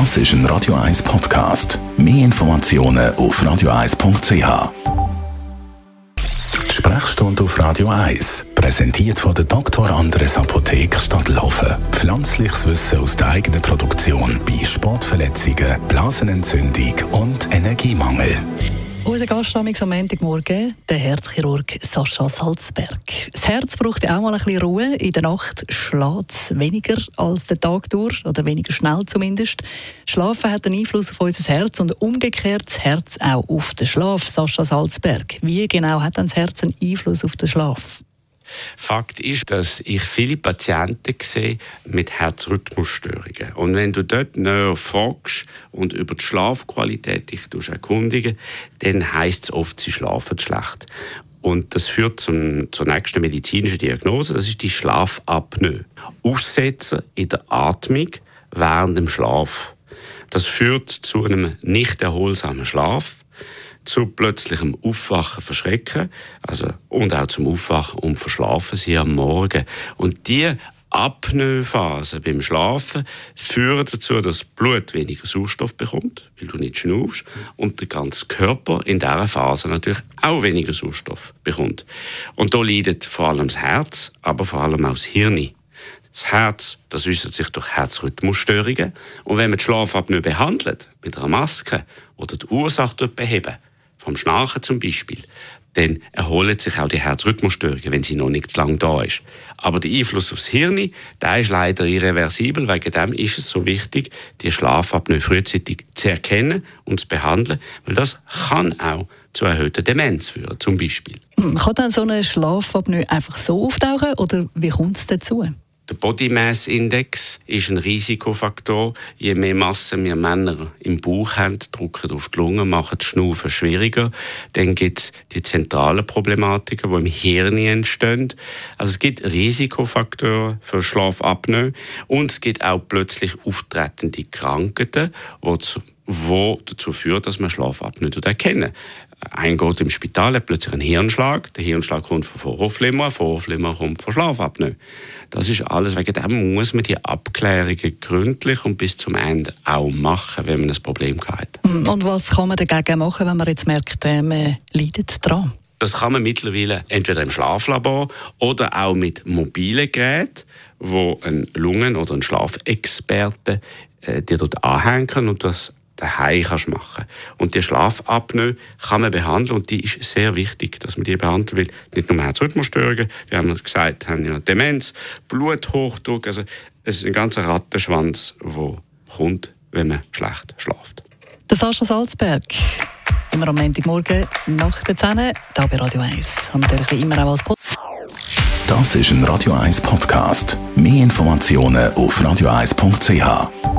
Das ist ein Radio 1 Podcast. Mehr Informationen auf radio1.ch. Sprechstunde auf Radio 1, präsentiert von der Dr. Andres Apotheke Stadtlaufen. Pflanzliches Wissen aus der eigenen Produktion bei Sportverletzungen, Blasenentzündung und Energiemangel. Unser Gast am Montagmorgen, der Herzchirurg Sascha Salzberg. Das Herz braucht auch mal ein bisschen Ruhe. In der Nacht schlägt es weniger als den Tag durch, oder weniger schnell zumindest. Schlafen hat einen Einfluss auf unser Herz und umgekehrt das Herz auch auf den Schlaf. Sascha Salzberg, wie genau hat dann das Herz einen Einfluss auf den Schlaf? Fakt ist, dass ich viele Patienten sehe mit Herzrhythmusstörungen. Und wenn du dort näher fragst und über die Schlafqualität dich erkundigen dann heisst es oft, sie schlafen schlecht. Und das führt zum, zur nächsten medizinischen Diagnose, das ist die Schlafapnoe. Aussetzen in der Atmung während dem Schlaf. Das führt zu einem nicht erholsamen Schlaf zu plötzlichem Aufwachen verschrecken, also, und auch zum Aufwachen und Verschlafen sie am Morgen. Und die Apnoe-Phase beim Schlafen führen dazu, dass das Blut weniger Sauerstoff bekommt, weil du nicht schnaufst, und der ganze Körper in dieser Phase natürlich auch weniger Sauerstoff bekommt. Und da leidet vor allem das Herz, aber vor allem auch das Hirn. Das Herz, das äußert sich durch Herzrhythmusstörungen. Und wenn man die Schlafapnoe behandelt, mit einer Maske oder die Ursache beheben, vom Schnarchen zum Beispiel, dann erholen sich auch die Herzrhythmusstörungen, wenn sie noch nicht zu lange da ist. Aber der Einfluss aufs Hirn, der ist leider irreversibel. Wegen dem ist es so wichtig, die Schlafapnoe frühzeitig zu erkennen und zu behandeln, weil das kann auch zu erhöhter Demenz führen, zum Beispiel. Kann dann so eine Schlafapnoe einfach so auftauchen oder wie kommt es dazu? Der Body Mass Index ist ein Risikofaktor. Je mehr Masse wir Männer im Bauch haben, drücken auf die Lunge, machen das Schnaufen schwieriger. Dann gibt es die zentralen Problematiken, die im Hirn entstehen. Also es gibt Risikofaktoren für Schlafapnoe und es gibt auch plötzlich auftretende Krankheiten, die dazu führen, dass man Schlafapnoe erkennen ein geht im Spital, hat plötzlich einen Hirnschlag. Der Hirnschlag kommt von Vorhofflimmer, Vorhofflimmer kommt von Schlafapnoe. Das ist alles. Wegen dem muss man die Abklärungen gründlich und bis zum Ende auch machen, wenn man ein Problem hat. Mm, und was kann man dagegen machen, wenn man jetzt merkt, äh, man leidet daran? Das kann man mittlerweile entweder im Schlaflabor oder auch mit mobilen Geräten, wo ein Lungen- oder ein Schlafexperte äh, dir dort anhängen und das daheim kannst machen Und die Schlafapnoe kann man behandeln und die ist sehr wichtig, dass man die behandelt, weil nicht nur Herzrhythmusstörungen, wie haben gesagt, haben ja Demenz, Bluthochdruck, also es ist ein ganzer Rattenschwanz, der kommt, wenn man schlecht schläft. Das Sascha Salzberg. Immer am Montagmorgen nach der 10 hier bei Radio 1. Und natürlich wie immer auch als Podcast. Das ist ein Radio 1 Podcast. Mehr Informationen auf radio1.ch.